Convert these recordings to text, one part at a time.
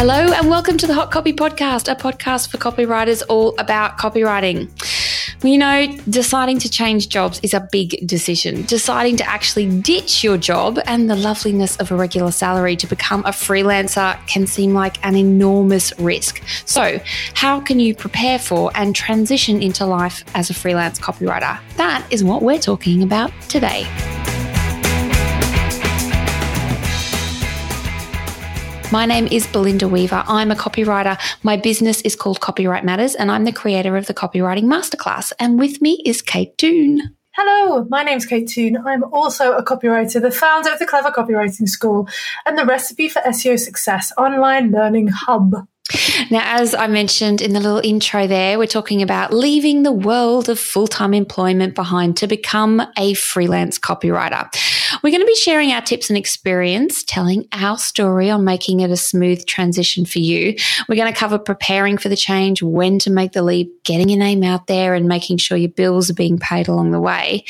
Hello, and welcome to the Hot Copy Podcast, a podcast for copywriters all about copywriting. You know, deciding to change jobs is a big decision. Deciding to actually ditch your job and the loveliness of a regular salary to become a freelancer can seem like an enormous risk. So, how can you prepare for and transition into life as a freelance copywriter? That is what we're talking about today. My name is Belinda Weaver. I'm a copywriter. My business is called Copywrite Matters, and I'm the creator of the Copywriting Masterclass. And with me is Kate Toon. Hello, my name's Kate Toon. I'm also a copywriter, the founder of the Clever Copywriting School, and the Recipe for SEO Success online learning hub. Now, as I mentioned in the little intro there, we're talking about leaving the world of full time employment behind to become a freelance copywriter. We're going to be sharing our tips and experience, telling our story on making it a smooth transition for you. We're going to cover preparing for the change, when to make the leap, getting your name out there, and making sure your bills are being paid along the way.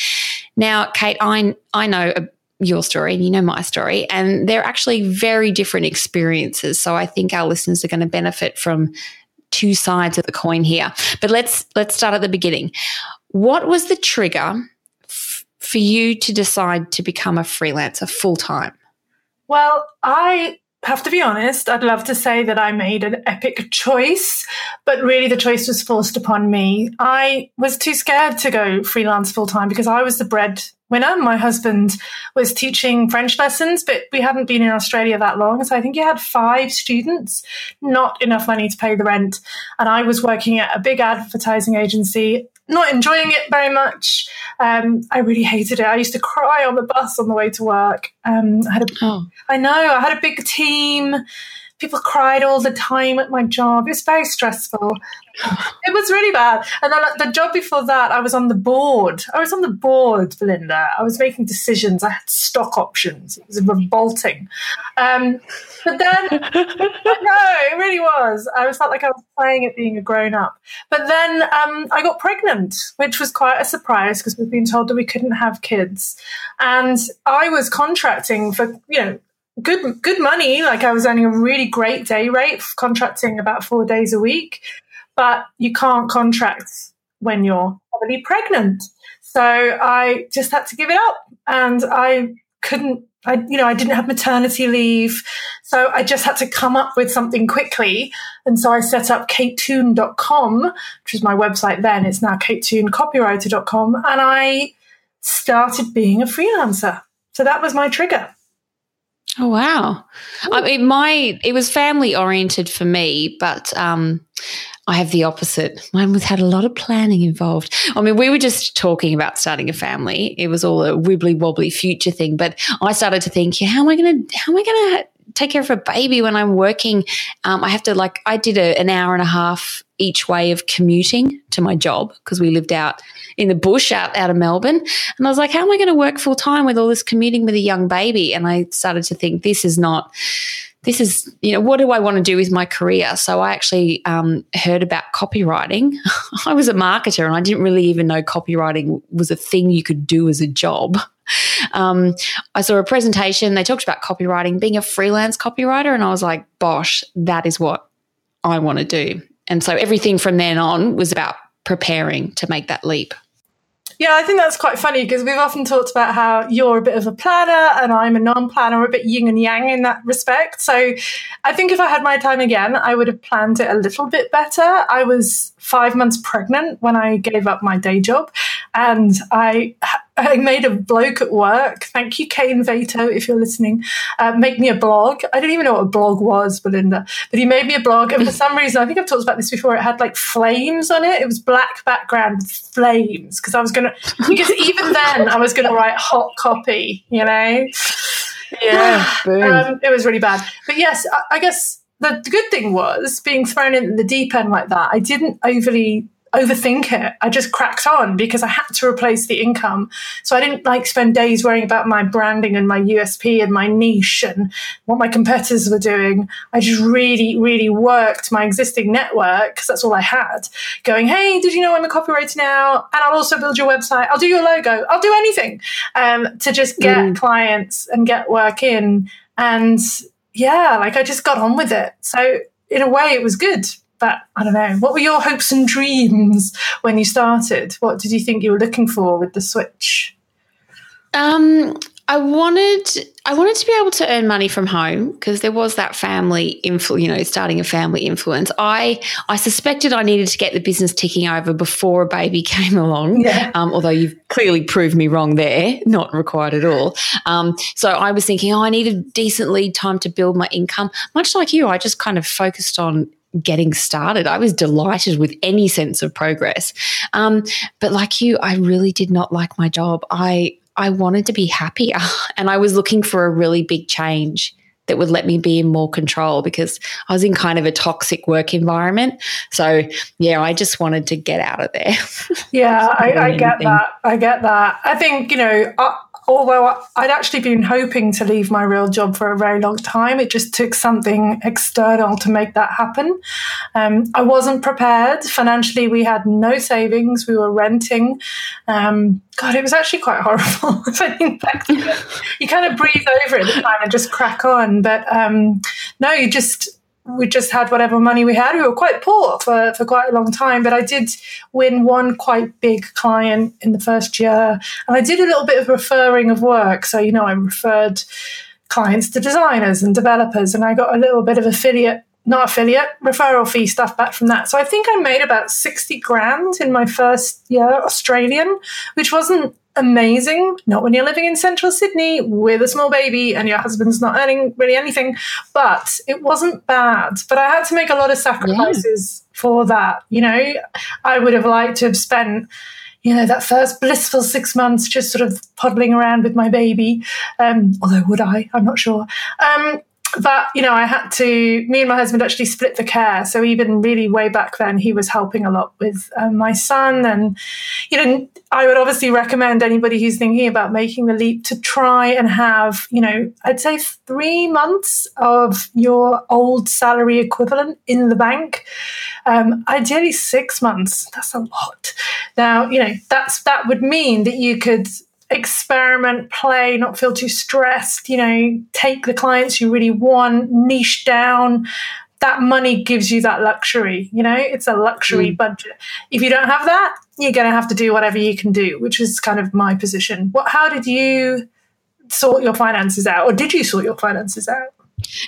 Now, Kate, I, I know your story and you know my story, and they're actually very different experiences. So I think our listeners are going to benefit from two sides of the coin here. But let's let's start at the beginning. What was the trigger f- for you to decide to become a freelancer full time? Well, I have to be honest, I'd love to say that I made an epic choice, but really the choice was forced upon me. I was too scared to go freelance full time because I was the breadwinner. My husband was teaching French lessons, but we hadn't been in Australia that long. So I think he had five students, not enough money to pay the rent. And I was working at a big advertising agency not enjoying it very much. Um, I really hated it. I used to cry on the bus on the way to work. Um, I had a, oh. I know, I had a big team. People cried all the time at my job. It was very stressful. it was really bad. And then the job before that, I was on the board. I was on the board, Belinda. I was making decisions. I had stock options. It was revolting. Um, but then, no, it really was. I was felt like I was playing at being a grown up. But then um, I got pregnant, which was quite a surprise because we've been told that we couldn't have kids. And I was contracting for, you know, good good money. Like I was earning a really great day rate, contracting about four days a week but you can't contract when you're heavily pregnant. So I just had to give it up and I couldn't I, you know, I didn't have maternity leave. So I just had to come up with something quickly. And so I set up katetoon.com, which was my website then. It's now katetoon.copywriter.com. And I started being a freelancer. So that was my trigger. Oh wow! I mean, my it was family oriented for me, but um, I have the opposite. Mine was had a lot of planning involved. I mean, we were just talking about starting a family. It was all a wibbly wobbly future thing, but I started to think, yeah, how am I going to how am I going to take care of a baby when I'm working? Um, I have to like I did a, an hour and a half each way of commuting to my job because we lived out in the bush out, out of Melbourne. And I was like, how am I going to work full time with all this commuting with a young baby? And I started to think this is not this is, you know, what do I want to do with my career? So I actually um, heard about copywriting. I was a marketer and I didn't really even know copywriting was a thing you could do as a job. Um, I saw a presentation, they talked about copywriting, being a freelance copywriter, and I was like, bosh, that is what I want to do. And so everything from then on was about preparing to make that leap. Yeah, I think that's quite funny because we've often talked about how you're a bit of a planner and I'm a non planner, a bit yin and yang in that respect. So I think if I had my time again, I would have planned it a little bit better. I was five months pregnant when I gave up my day job and I I made a bloke at work. Thank you, Kane Vato, if you're listening. Uh, make me a blog. I didn't even know what a blog was, Belinda, but he made me a blog. And for some reason, I think I've talked about this before. It had like flames on it. It was black background with flames because I was gonna. Because even then, I was gonna write hot copy. You know. Yeah. um, it was really bad. But yes, I, I guess the good thing was being thrown in the deep end like that. I didn't overly overthink it. I just cracked on because I had to replace the income. So I didn't like spend days worrying about my branding and my USP and my niche and what my competitors were doing. I just really, really worked my existing network because that's all I had. Going, hey, did you know I'm a copywriter now? And I'll also build your website. I'll do your logo. I'll do anything um, to just get mm. clients and get work in. And yeah, like I just got on with it. So in a way, it was good. But I don't know. What were your hopes and dreams when you started? What did you think you were looking for with the switch? Um, I wanted I wanted to be able to earn money from home because there was that family influ, you know, starting a family influence. I I suspected I needed to get the business ticking over before a baby came along. Yeah. Um, although you've clearly proved me wrong there, not required at all. Um, so I was thinking, oh, I needed decent lead time to build my income. Much like you, I just kind of focused on getting started. I was delighted with any sense of progress. Um, but like you, I really did not like my job. I I wanted to be happier and I was looking for a really big change that would let me be in more control because I was in kind of a toxic work environment. So, yeah, I just wanted to get out of there. yeah, I, I get that. I get that. I think, you know, I, although I'd actually been hoping to leave my real job for a very long time, it just took something external to make that happen. Um, I wasn't prepared financially. We had no savings. We were renting. Um, God, it was actually quite horrible. I think you kind of breathe over it at the time and just crack on. But um, no, you just we just had whatever money we had. We were quite poor for, for quite a long time, but I did win one quite big client in the first year. And I did a little bit of referring of work. So, you know, I referred clients to designers and developers, and I got a little bit of affiliate, not affiliate, referral fee stuff back from that. So I think I made about 60 grand in my first year Australian, which wasn't amazing. Not when you're living in central Sydney with a small baby and your husband's not earning really anything, but it wasn't bad. But I had to make a lot of sacrifices yeah. for that. You know, I would have liked to have spent you know, that first blissful six months just sort of puddling around with my baby. Um, although, would I? I'm not sure. Um, but you know, I had to. Me and my husband actually split the care. So even really way back then, he was helping a lot with um, my son. And you know, I would obviously recommend anybody who's thinking about making the leap to try and have, you know, I'd say three months of your old salary equivalent in the bank. Um, ideally, six months. That's a lot. Now, you know, that's that would mean that you could experiment, play, not feel too stressed, you know, take the clients you really want, niche down. That money gives you that luxury, you know, it's a luxury mm. budget. If you don't have that, you're going to have to do whatever you can do, which is kind of my position. What, how did you sort your finances out, or did you sort your finances out?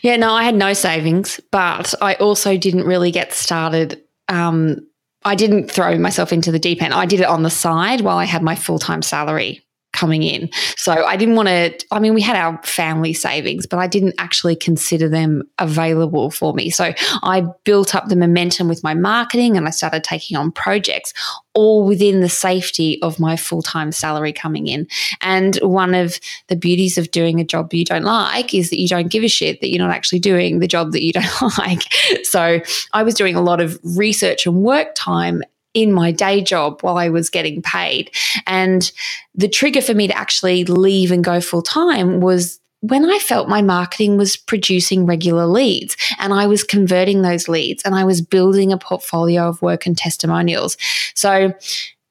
Yeah, no, I had no savings, but I also didn't really get started um, I didn't throw myself into the deep end. I did it on the side while I had my full time salary coming in. So I didn't want to, I mean, we had our family savings, but I didn't actually consider them available for me. So I built up the momentum with my marketing and I started taking on projects all within the safety of my full time salary coming in. And one of the beauties of doing a job you don't like is that you don't give a shit that you're not actually doing the job that you don't like. So I was doing a lot of research and work time in my day job while I was getting paid. And the trigger for me to actually leave and go full time was when I felt my marketing was producing regular leads and I was converting those leads and I was building a portfolio of work and testimonials. So,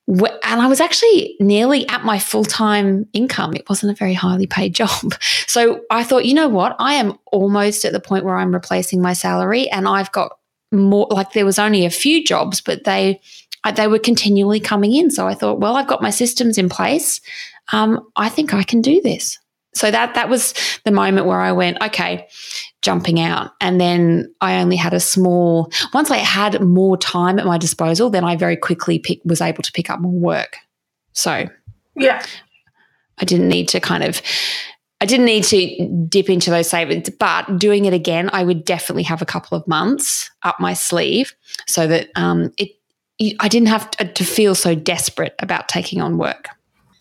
and I was actually nearly at my full time income. It wasn't a very highly paid job. So I thought, you know what? I am almost at the point where I'm replacing my salary and I've got more, like there was only a few jobs, but they, they were continually coming in. So I thought, well, I've got my systems in place. Um, I think I can do this. So that that was the moment where I went, okay, jumping out. And then I only had a small. Once I had more time at my disposal, then I very quickly pick, was able to pick up more work. So yeah, I didn't need to kind of. I didn't need to dip into those savings, but doing it again, I would definitely have a couple of months up my sleeve so that um, it I didn't have to feel so desperate about taking on work.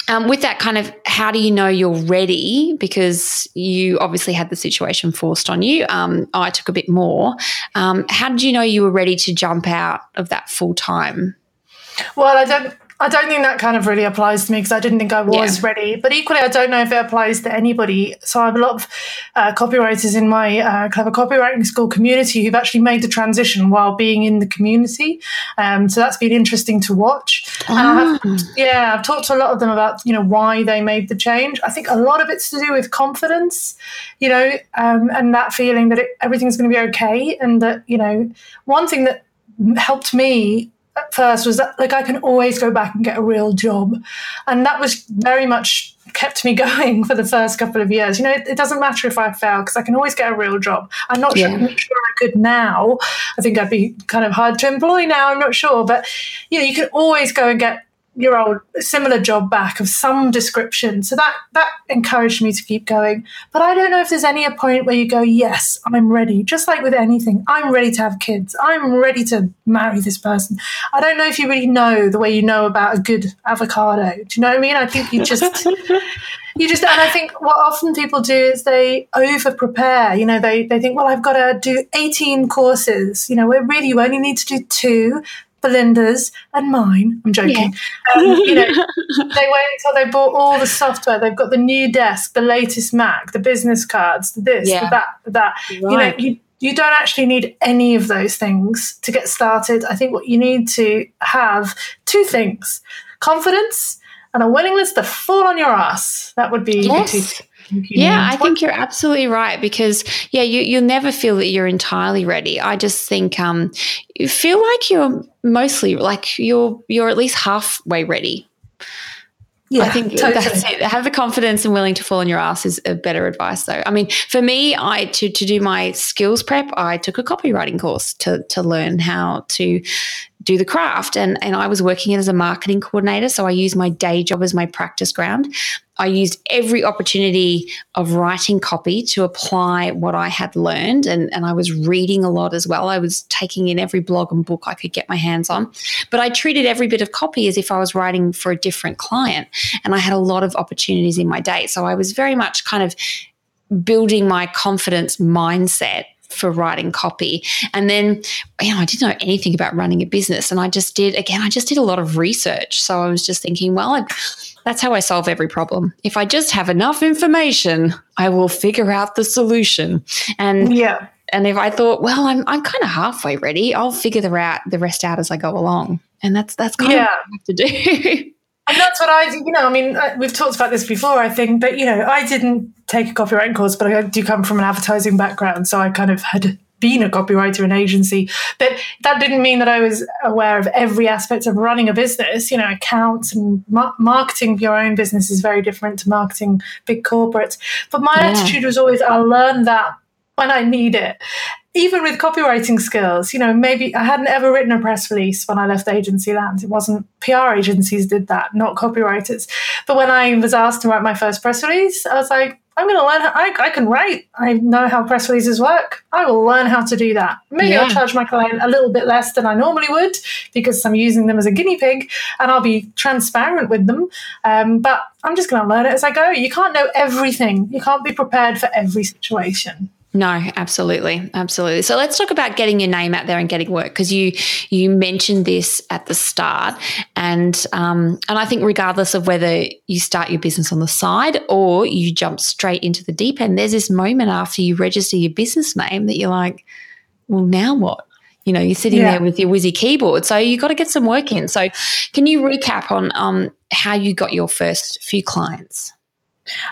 Um, with that kind of, how do you know you're ready? Because you obviously had the situation forced on you. Um, I took a bit more. Um, how did you know you were ready to jump out of that full time? Well, I don't. I don't think that kind of really applies to me because I didn't think I was yeah. ready. But equally, I don't know if it applies to anybody. So I have a lot of uh, copywriters in my uh, clever copywriting school community who've actually made the transition while being in the community. Um, so that's been interesting to watch. And I have, ah. yeah, I've talked to a lot of them about you know why they made the change. I think a lot of it's to do with confidence, you know, um, and that feeling that it, everything's going to be okay, and that you know one thing that helped me at first was that like I can always go back and get a real job, and that was very much kept me going for the first couple of years. You know, it, it doesn't matter if I fail because I can always get a real job. I'm not, yeah. sure, I'm not sure I could now. I think I'd be kind of hard to employ now. I'm not sure, but you know, you can always go and get your old similar job back of some description. So that that encouraged me to keep going. But I don't know if there's any a point where you go, yes, I'm ready. Just like with anything, I'm ready to have kids. I'm ready to marry this person. I don't know if you really know the way you know about a good avocado. Do you know what I mean? I think you just you just and I think what often people do is they over prepare. You know, they they think, well, I've got to do 18 courses. You know, where really you only need to do two Belinda's and mine. I'm joking. Yeah. Um, you know, they wait until they bought all the software. They've got the new desk, the latest Mac, the business cards, the this, yeah. the that, the that. Right. You know, you, you don't actually need any of those things to get started. I think what you need to have two things: confidence and a willingness to fall on your ass. That would be yes. Yeah, I think you're absolutely right because yeah, you you'll never feel that you're entirely ready. I just think um you feel like you're mostly like you're you're at least halfway ready. Yeah, I think totally. that's it. Have the confidence and willing to fall on your ass is a better advice though. I mean, for me, I to to do my skills prep, I took a copywriting course to to learn how to do the craft and and I was working as a marketing coordinator so I used my day job as my practice ground I used every opportunity of writing copy to apply what I had learned. And, and I was reading a lot as well. I was taking in every blog and book I could get my hands on. But I treated every bit of copy as if I was writing for a different client. And I had a lot of opportunities in my day. So I was very much kind of building my confidence mindset for writing copy. And then, you know, I didn't know anything about running a business. And I just did, again, I just did a lot of research. So I was just thinking, well, I, that's how I solve every problem. If I just have enough information, I will figure out the solution. And yeah. And if I thought, well, I'm I'm kind of halfway ready, I'll figure the out the rest out as I go along. And that's that's kind yeah. of what I have to do. and that's what I, you know, I mean, uh, we've talked about this before, I think, but you know, I didn't take a copywriting course, but I do come from an advertising background, so I kind of had been a copywriter in agency, but that didn't mean that I was aware of every aspect of running a business. You know, accounts and ma- marketing your own business is very different to marketing big corporates. But my yeah. attitude was always, I'll learn that when I need it. Even with copywriting skills, you know, maybe I hadn't ever written a press release when I left agency land. It wasn't PR agencies did that, not copywriters. But when I was asked to write my first press release, I was like, I'm going to learn. How, I, I can write. I know how press releases work. I will learn how to do that. Maybe yeah. I'll charge my client a little bit less than I normally would because I'm using them as a guinea pig, and I'll be transparent with them. Um, but I'm just going to learn it as I go. You can't know everything. You can't be prepared for every situation. No, absolutely, absolutely. So let's talk about getting your name out there and getting work because you you mentioned this at the start, and um, and I think regardless of whether you start your business on the side or you jump straight into the deep end, there's this moment after you register your business name that you're like, well, now what? You know, you're sitting yeah. there with your whizzy keyboard, so you got to get some work in. So, can you recap on um, how you got your first few clients?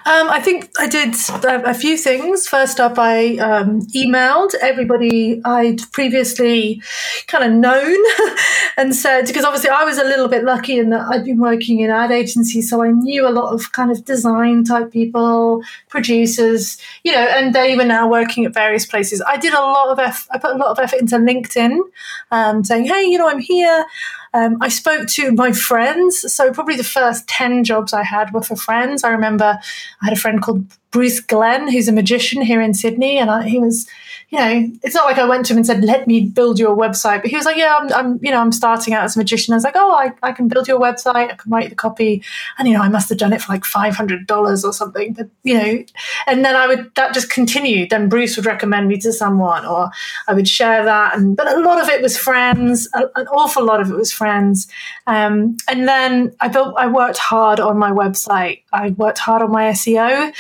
Um, I think I did a few things. First up, I um, emailed everybody I'd previously kind of known and said, because obviously I was a little bit lucky in that I'd been working in ad agencies, so I knew a lot of kind of design type people, producers, you know, and they were now working at various places. I did a lot of effort, I put a lot of effort into LinkedIn, um, saying, hey, you know, I'm here. Um, I spoke to my friends. So, probably the first 10 jobs I had were for friends. I remember I had a friend called Bruce Glenn, who's a magician here in Sydney, and I, he was you know, it's not like I went to him and said, "Let me build your website." But he was like, "Yeah, I'm, I'm you know, I'm starting out as a magician." I was like, "Oh, I, I can build your website. I can write the copy." And you know, I must have done it for like five hundred dollars or something. But you know, and then I would that just continued. Then Bruce would recommend me to someone, or I would share that. And but a lot of it was friends. An awful lot of it was friends. Um, and then I built. I worked hard on my website. I worked hard on my SEO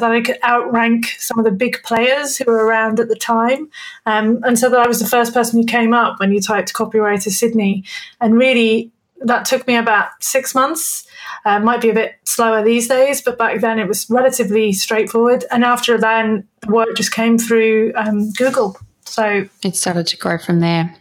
that I could outrank some of the big players who were around at the time time. Um, and so that I was the first person who came up when you typed copywriter Sydney. And really, that took me about six months. Uh, might be a bit slower these days, but back then it was relatively straightforward. And after then, the work just came through um, Google. So it started to grow from there.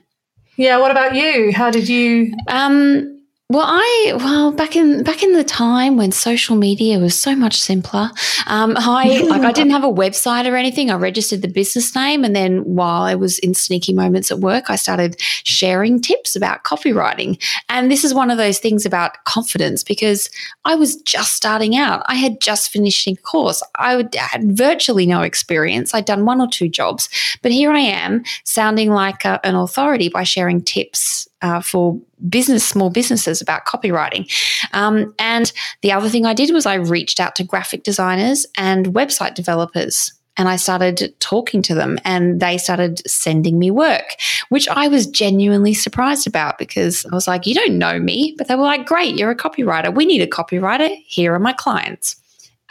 Yeah. What about you? How did you? Um, well, I well back in back in the time when social media was so much simpler, um, I like I didn't have a website or anything. I registered the business name, and then while I was in sneaky moments at work, I started sharing tips about copywriting. And this is one of those things about confidence because I was just starting out. I had just finished a course. I would, had virtually no experience. I'd done one or two jobs, but here I am sounding like a, an authority by sharing tips uh, for business, small businesses about copywriting. Um, and the other thing I did was I reached out to graphic designers and website developers. And I started talking to them and they started sending me work, which I was genuinely surprised about because I was like, you don't know me. But they were like, great, you're a copywriter. We need a copywriter. Here are my clients.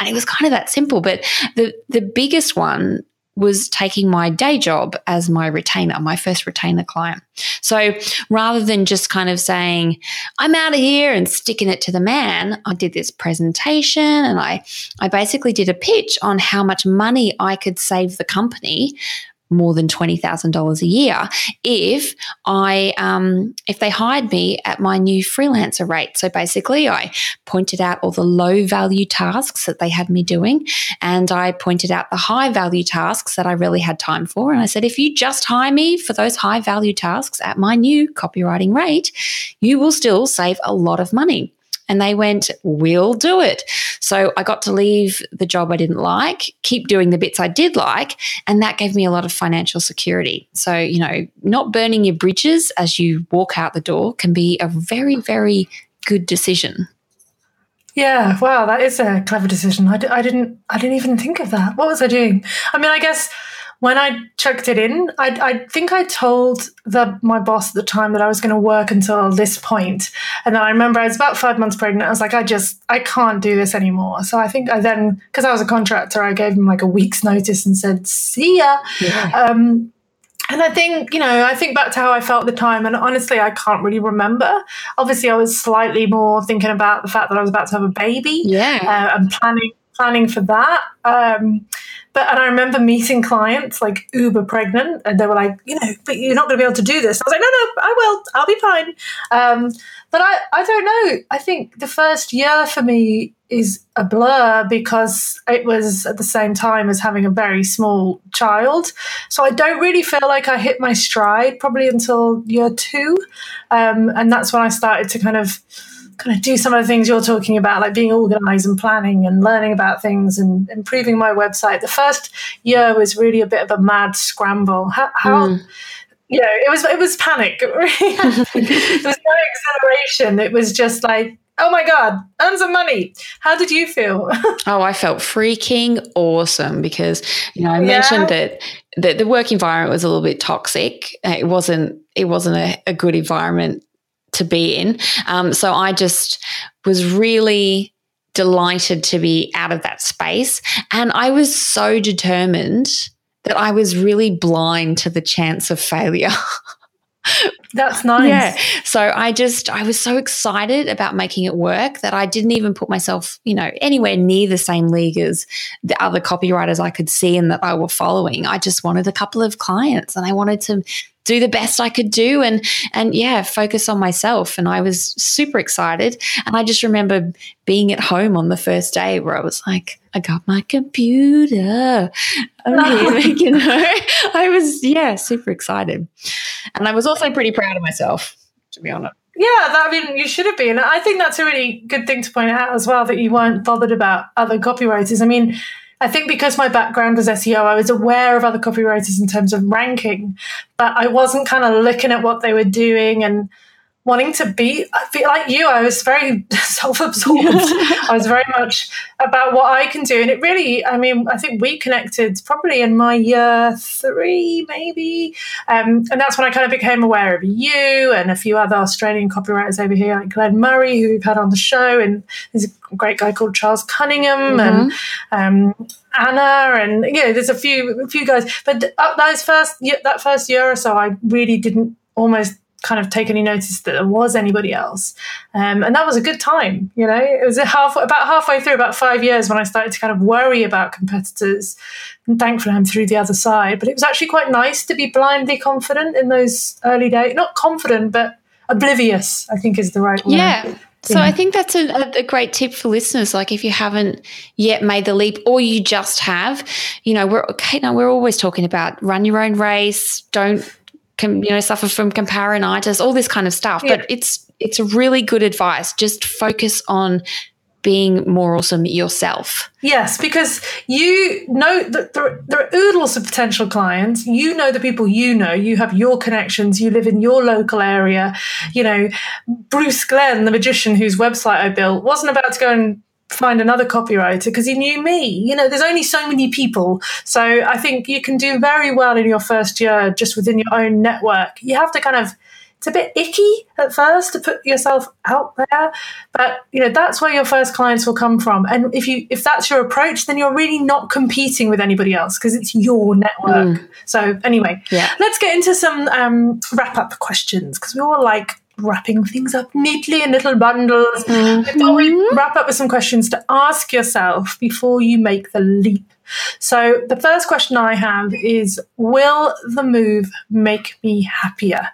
And it was kind of that simple. But the, the biggest one was taking my day job as my retainer, my first retainer client. So rather than just kind of saying, I'm out of here and sticking it to the man, I did this presentation and I, I basically did a pitch on how much money I could save the company more than twenty thousand dollars a year if I um, if they hired me at my new freelancer rate. So basically, I pointed out all the low value tasks that they had me doing, and I pointed out the high value tasks that I really had time for. And I said, if you just hire me for those high value tasks at my new copywriting rate, you will still save a lot of money. And they went, We'll do it. So I got to leave the job I didn't like, keep doing the bits I did like. And that gave me a lot of financial security. So, you know, not burning your bridges as you walk out the door can be a very, very good decision. Yeah, wow, that is a clever decision. I d- I didn't, I didn't even think of that. What was I doing? I mean, I guess when I checked it in, I, I think I told the, my boss at the time that I was going to work until this point. And then I remember I was about five months pregnant. I was like, I just, I can't do this anymore. So I think I then, because I was a contractor, I gave him like a week's notice and said, see ya. Yeah. Um, and I think, you know, I think back to how I felt at the time, and honestly, I can't really remember. Obviously, I was slightly more thinking about the fact that I was about to have a baby. Yeah. Uh, and planning planning for that. Um, but and I remember meeting clients like uber pregnant, and they were like, you know, but you're not going to be able to do this. I was like, no, no, I will. I'll be fine. Um, but I, I don't know. I think the first year for me is a blur because it was at the same time as having a very small child. So I don't really feel like I hit my stride probably until year two, um, and that's when I started to kind of kind of do some of the things you're talking about, like being organized and planning and learning about things and improving my website. The first year was really a bit of a mad scramble. How, how mm. you know, it was it was panic. it was no acceleration. It was just like oh my god earn some money how did you feel oh i felt freaking awesome because you know i mentioned yeah. that the, the work environment was a little bit toxic it wasn't it wasn't a, a good environment to be in. Um, so I just was really delighted to be out of that space. And I was so determined that I was really blind to the chance of failure. That's nice. Yeah. So I just, I was so excited about making it work that I didn't even put myself, you know, anywhere near the same league as the other copywriters I could see and that I were following. I just wanted a couple of clients and I wanted to do the best I could do and and yeah, focus on myself. And I was super excited. And I just remember being at home on the first day where I was like, I got my computer. Oh, okay, you know, I was yeah, super excited. And I was also pretty proud of myself, to be honest. Yeah, that, I mean, you should have been. I think that's a really good thing to point out as well that you weren't bothered about other copywriters. I mean, I think because my background was SEO, I was aware of other copywriters in terms of ranking, but I wasn't kind of looking at what they were doing and wanting to be, be like you. I was very self-absorbed. I was very much about what I can do, and it really. I mean, I think we connected probably in my year three, maybe, um, and that's when I kind of became aware of you and a few other Australian copywriters over here, like Glenn Murray, who we've had on the show, and there's a great guy called Charles Cunningham, mm-hmm. and um, Anna, and you know, there's a few a few guys. But uh, those first that first year or so, I really didn't almost kind of take any notice that there was anybody else. Um, and that was a good time, you know. It was half about halfway through, about five years, when I started to kind of worry about competitors. And thankfully, I'm through the other side. But it was actually quite nice to be blindly confident in those early days. Not confident, but oblivious. I think is the right word. Yeah. So I think that's a, a, great tip for listeners. Like if you haven't yet made the leap, or you just have, you know, we're okay. Now we're always talking about run your own race. Don't you know suffer from comparinitis all this kind of stuff yeah. but it's it's really good advice just focus on being more awesome yourself. Yes, because you know that there, there are oodles of potential clients. You know the people you know. You have your connections. You live in your local area. You know, Bruce Glenn, the magician whose website I built, wasn't about to go and find another copywriter because he knew me. You know, there's only so many people. So I think you can do very well in your first year just within your own network. You have to kind of it's a bit icky at first to put yourself out there but you know that's where your first clients will come from and if you if that's your approach then you're really not competing with anybody else because it's your network mm. so anyway yeah. let's get into some um, wrap up questions because we all like wrapping things up neatly in little bundles. Mm-hmm. Before we wrap up with some questions to ask yourself before you make the leap. So, the first question I have is Will the move make me happier?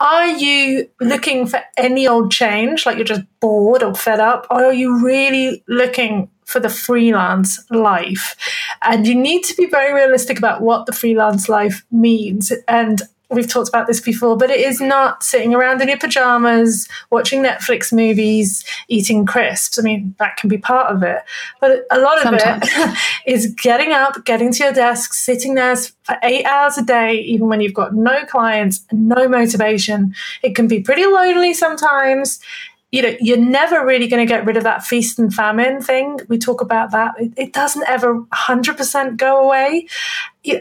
Are you looking for any old change, like you're just bored or fed up? Or are you really looking for the freelance life? And you need to be very realistic about what the freelance life means. And we've talked about this before, but it is not sitting around in your pajamas, watching Netflix movies, eating crisps. I mean, that can be part of it. But a lot of Sometimes. it is getting up, getting to your desk, sitting there for eight hours a day, even when you've got no clients, no motivation. It can be pretty lonely sometimes you know, you're never really going to get rid of that feast and famine thing. We talk about that. It, it doesn't ever 100% go away.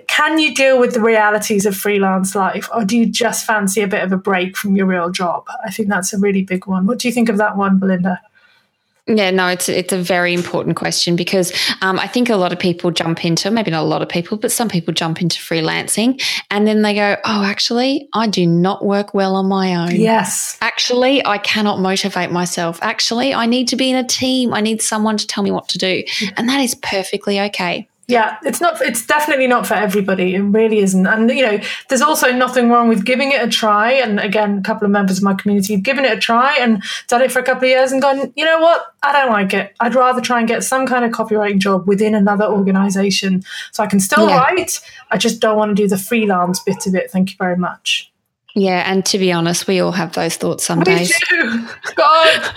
can you deal with the realities of freelance life, or do you just fancy a bit of a break from your real job? I think that's a really big one. What do you think of that one, Belinda? Yeah, no, it's it's a very important question because um, I think a lot of people jump into maybe not a lot of people, but some people jump into freelancing and then they go, "Oh, actually, I do not work well on my own." Yes, actually, I cannot motivate myself. Actually, I need to be in a team. I need someone to tell me what to do, and that is perfectly okay. Yeah, it's not. It's definitely not for everybody. It really isn't. And you know, there's also nothing wrong with giving it a try. And again, a couple of members of my community have given it a try and done it for a couple of years and gone. You know what? I don't like it. I'd rather try and get some kind of copywriting job within another organization, so I can still yeah. write. I just don't want to do the freelance bit of it. Thank you very much. Yeah, and to be honest, we all have those thoughts some Me days. Too. God.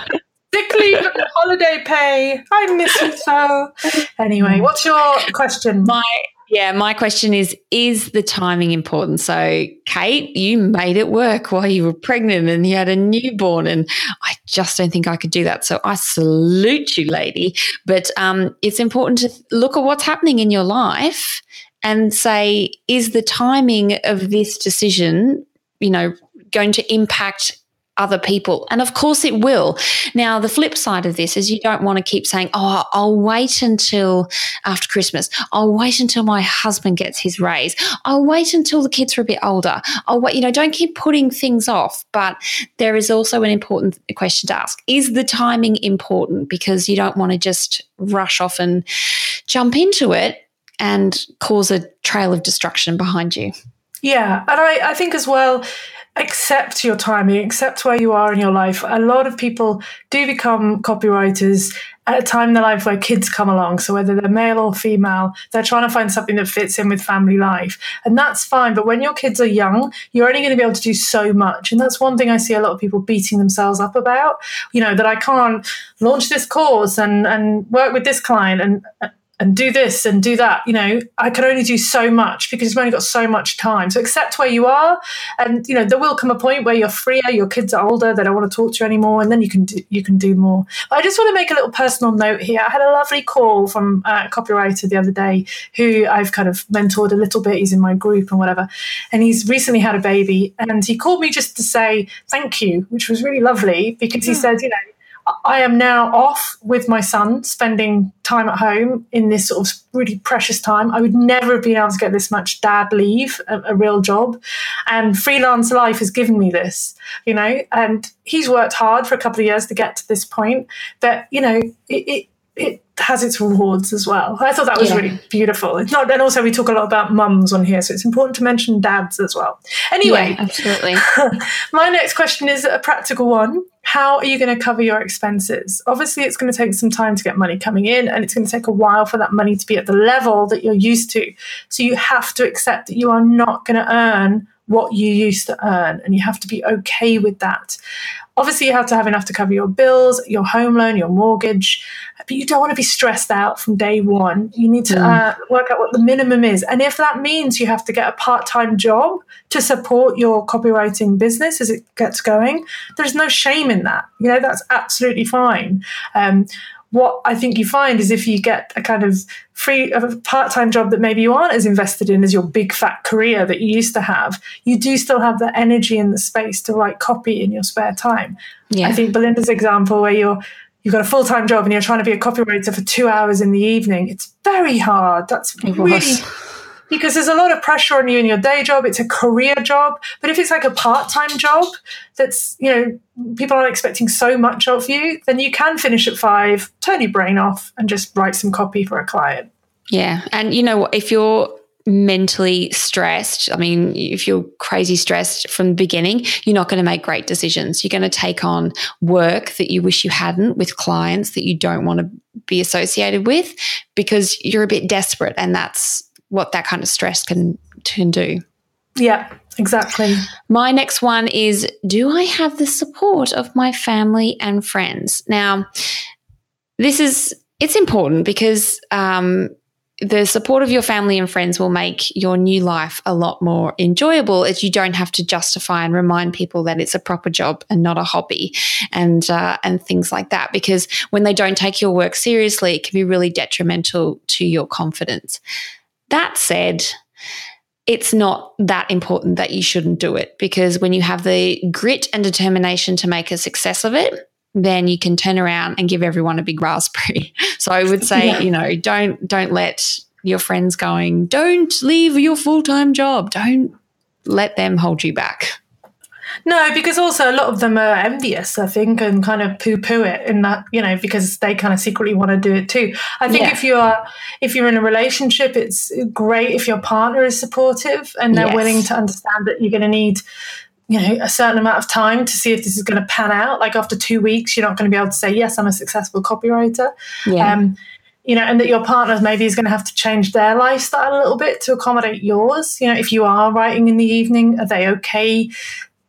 Sick leave and holiday pay. I miss you so. Anyway, what's your question? My yeah, my question is Is the timing important? So, Kate, you made it work while you were pregnant and you had a newborn, and I just don't think I could do that. So, I salute you, lady. But um, it's important to look at what's happening in your life and say, Is the timing of this decision, you know, going to impact other people. And of course it will. Now, the flip side of this is you don't want to keep saying, oh, I'll wait until after Christmas. I'll wait until my husband gets his raise. I'll wait until the kids are a bit older. I'll wait, you know, don't keep putting things off. But there is also an important question to ask Is the timing important? Because you don't want to just rush off and jump into it and cause a trail of destruction behind you. Yeah. And I, I think as well, accept your timing, accept where you are in your life. A lot of people do become copywriters at a time in their life where kids come along. So whether they're male or female, they're trying to find something that fits in with family life. And that's fine. But when your kids are young, you're only going to be able to do so much. And that's one thing I see a lot of people beating themselves up about, you know, that I can't launch this course and, and work with this client and and do this and do that. You know, I can only do so much because you've only got so much time. So accept where you are, and you know there will come a point where you're freer, your kids are older, they don't want to talk to you anymore, and then you can do, you can do more. But I just want to make a little personal note here. I had a lovely call from a copywriter the other day who I've kind of mentored a little bit. He's in my group and whatever, and he's recently had a baby, and he called me just to say thank you, which was really lovely because he said, you know I am now off with my son, spending time at home in this sort of really precious time. I would never have been able to get this much dad leave, a, a, real job. And freelance life has given me this, you know, and he's worked hard for a couple of years to get to this point. But, you know, it, it, it has its rewards as well. I thought that was yeah. really beautiful. It's not, and also we talk a lot about mums on here, so it's important to mention dads as well. Anyway, yeah, absolutely. my next question is a practical one. How are you going to cover your expenses? Obviously, it's going to take some time to get money coming in, and it's going to take a while for that money to be at the level that you're used to. So you have to accept that you are not going to earn what you used to earn, and you have to be okay with that. Obviously, you have to have enough to cover your bills, your home loan, your mortgage, but you don't want to be stressed out from day one. You need to mm. uh, work out what the minimum is. And if that means you have to get a part time job to support your copywriting business as it gets going, there's no shame in that. You know, that's absolutely fine. Um, what I think you find is if you get a kind of free a part-time job that maybe you aren't as invested in as your big fat career that you used to have, you do still have the energy and the space to write copy in your spare time. Yeah. I think Belinda's example where you're you've got a full-time job and you're trying to be a copywriter for two hours in the evening, it's very hard. That's it really was because there's a lot of pressure on you in your day job. It's a career job. But if it's like a part time job that's, you know, people aren't expecting so much of you, then you can finish at five, turn your brain off, and just write some copy for a client. Yeah. And, you know, if you're mentally stressed, I mean, if you're crazy stressed from the beginning, you're not going to make great decisions. You're going to take on work that you wish you hadn't with clients that you don't want to be associated with because you're a bit desperate and that's what that kind of stress can can do. Yeah, exactly. My next one is Do I have the support of my family and friends? Now, this is it's important because um, the support of your family and friends will make your new life a lot more enjoyable as you don't have to justify and remind people that it's a proper job and not a hobby and uh, and things like that because when they don't take your work seriously it can be really detrimental to your confidence that said, it's not that important that you shouldn't do it because when you have the grit and determination to make a success of it, then you can turn around and give everyone a big raspberry. So I would say, yeah. you know, don't don't let your friends going, don't leave your full-time job. Don't let them hold you back. No, because also a lot of them are envious, I think, and kind of poo poo it in that, you know, because they kind of secretly want to do it too. I think yeah. if you're if you're in a relationship, it's great if your partner is supportive and they're yes. willing to understand that you're going to need you know a certain amount of time to see if this is going to pan out like after two weeks you're not going to be able to say yes i'm a successful copywriter yeah. um, you know, and that your partner maybe is going to have to change their lifestyle a little bit to accommodate yours. You know, if you are writing in the evening, are they okay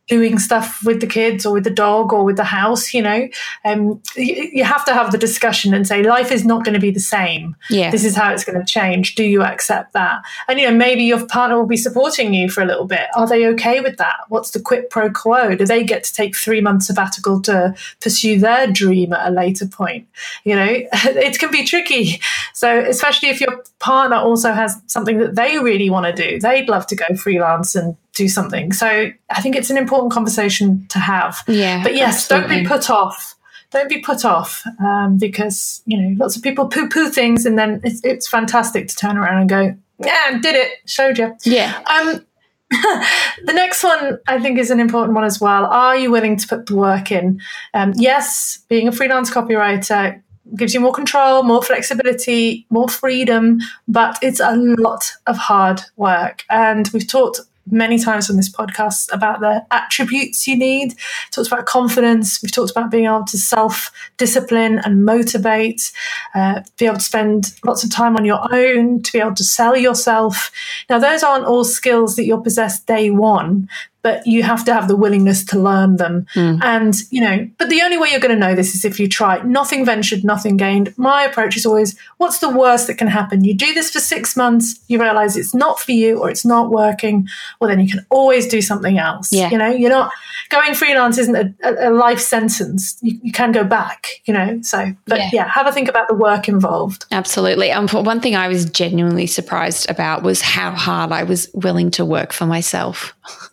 doing stuff with the kids or with the dog or with the house you know? Um, you, you, have to have the discussion and say life is not going to be the same. Yeah. This is how it's going to change. Do you accept that? And you know maybe your partner will be supporting you for a little bit. Are they okay with that? What's the quid pro quo? Do they get to take three months sabbatical to pursue their dream at a later point? You know it can be tricky. So especially if your partner also has something that they really want to do. They'd love to go freelance and do something. So I think it's an important conversation to have. Yeah. But yes, absolutely. don't be put off. Don't be put off um, because you know lots of people poo poo things, and then it's, it's fantastic to turn around and go, yeah, did it, showed you. Yeah. Um, the next one I think is an important one as well. Are you willing to put the work in? Um, yes, being a freelance copywriter gives you more control, more flexibility, more freedom, but it's a lot of hard work. And we've talked many times on this podcast about the attributes you need. Talked about confidence. We've talked about being able to self discipline and motivate, uh, be able to spend lots of time on your own, to be able to sell yourself. Now, those aren't all skills that you'll possess day one. But you have to have the willingness to learn them. Mm. And, you know, but the only way you're going to know this is if you try. Nothing ventured, nothing gained. My approach is always what's the worst that can happen? You do this for six months, you realize it's not for you or it's not working. Well, then you can always do something else. Yeah. You know, you're not going freelance isn't a, a, life sentence. You, you, can go back, you know. So, but yeah. yeah, have a think about the work involved. Absolutely. Um, one thing I was genuinely surprised about was how hard I was willing to work for myself.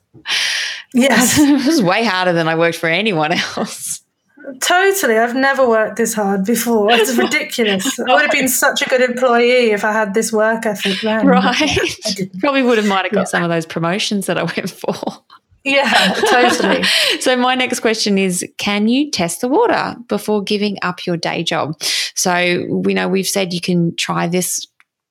Yes. it was way harder than I worked for anyone else. Totally. I've never worked this hard before. It's ridiculous. I would have been such a good employee if I had this work ethic then. Right. Probably would have might have got yeah. some of those promotions that I went for. Yeah, totally. so my next question is can you test the water before giving up your day job? So we know we've said you can try this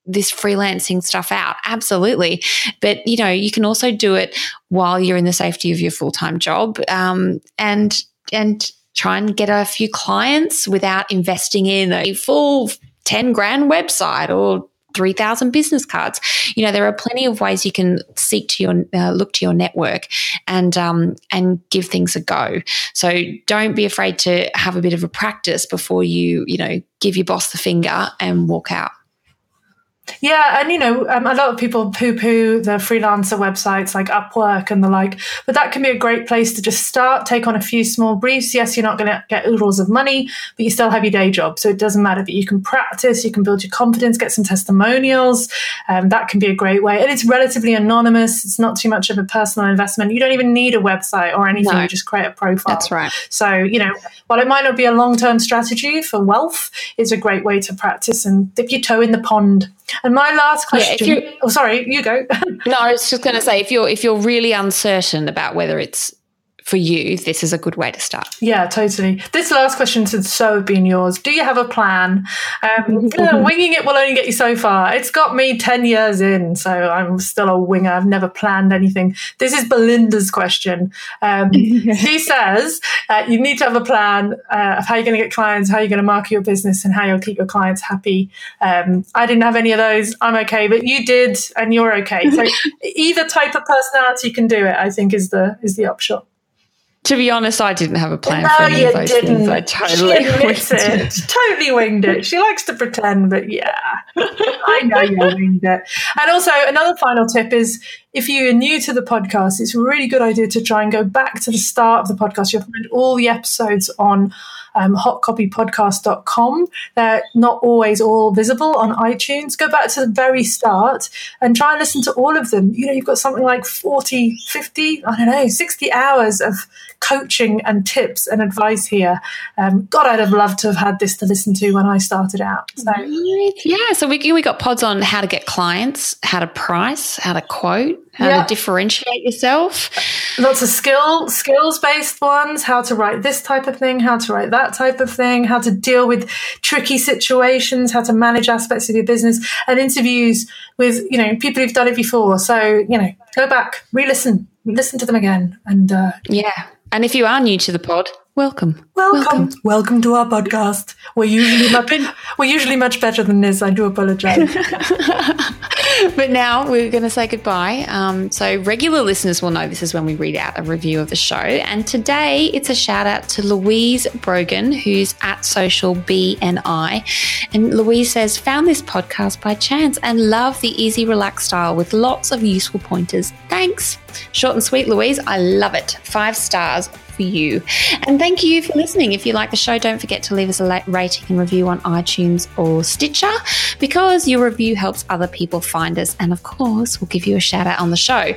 this freelancing stuff out. Absolutely. But you know you can also do it while you're in the safety of your full-time job um, and and try and get a few clients without investing in a full 10 grand website or 3000 business cards. You know there are plenty of ways you can seek to your uh, look to your network and um, and give things a go. So don't be afraid to have a bit of a practice before you you know give your boss the finger and walk out yeah, and you know, um, a lot of people poo-poo the freelancer websites like Upwork and the like, but that can be a great place to just start, take on a few small briefs. Yes, you're not going to get oodles of money, but you still have your day job, so it doesn't matter. But you can practice, you can build your confidence, get some testimonials. Um, that can be a great way, and it's relatively anonymous. It's not too much of a personal investment. You don't even need a website or anything. No, you just create a profile. That's right. So you know, while it might not be a long-term strategy for wealth, it's a great way to practice and dip your toe in the pond. And my last question. Yeah, if you, oh, sorry, you go. no, I was just going to say if you're if you're really uncertain about whether it's for you, this is a good way to start. Yeah, totally. This last question should so have been yours. Do you have a plan? Um, winging it will only get you so far. It's got me 10 years in, so I'm still a winger. I've never planned anything. This is Belinda's question. Um, she says uh, you need to have a plan uh, of how you're going to get clients, how you're going to market your business, and how you'll keep your clients happy. Um, I didn't have any of those. I'm okay, but you did, and you're okay. So either type of personality can do it. I think is the is the upshot. To be honest, I didn't have a plan no, for any of those didn't. things. I totally winged it. it. Totally winged it. She likes to pretend, but yeah, I know you winged it. And also, another final tip is if you're new to the podcast, it's a really good idea to try and go back to the start of the podcast. You'll find all the episodes on um, hotcopypodcast.com. They're not always all visible on iTunes. Go back to the very start and try and listen to all of them. You know, you've got something like 40, 50, I don't know, 60 hours of coaching and tips and advice here. Um, God, I'd have loved to have had this to listen to when I started out. So. Yeah, so we, we got pods on how to get clients, how to price, how to quote, how yeah. to differentiate yourself. Lots of skill skills based ones, how to write this type of thing, how to write that type of thing, how to deal with tricky situations, how to manage aspects of your business, and interviews with you know people who've done it before. So you know, go back, re-listen, listen to them again, and uh, yeah. And if you are new to the pod, welcome. Welcome. Welcome, to our podcast. We're usually much, we're usually much better than this. I do apologize. but now we're going to say goodbye. Um, so regular listeners will know this is when we read out a review of the show. And today it's a shout out to Louise Brogan, who's at social BNI. And Louise says, found this podcast by chance and love the easy, relaxed style with lots of useful pointers. Thanks. Short and sweet, Louise. I love it. Five stars for you. And thank you for listening. If you like the show, don't forget to leave us a rating and review on iTunes or Stitcher because your review helps other people find us. And of course, we'll give you a shout out on the show.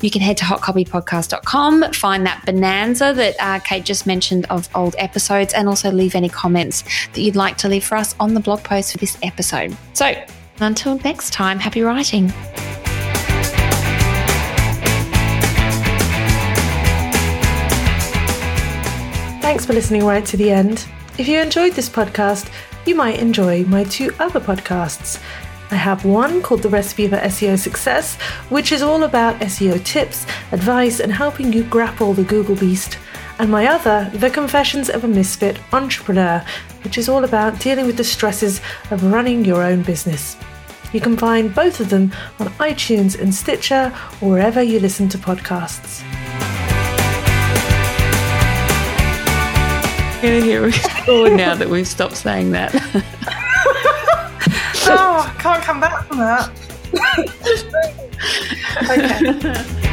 You can head to hotcopypodcast.com, find that bonanza that uh, Kate just mentioned of old episodes, and also leave any comments that you'd like to leave for us on the blog post for this episode. So until next time, happy writing. Thanks for listening right to the end. If you enjoyed this podcast, you might enjoy my two other podcasts. I have one called The Recipe for SEO Success, which is all about SEO tips, advice, and helping you grapple the Google beast. And my other, The Confessions of a Misfit Entrepreneur, which is all about dealing with the stresses of running your own business. You can find both of them on iTunes and Stitcher or wherever you listen to podcasts. Going to hear forward now that we've stopped saying that. oh, I can't come back from that. okay.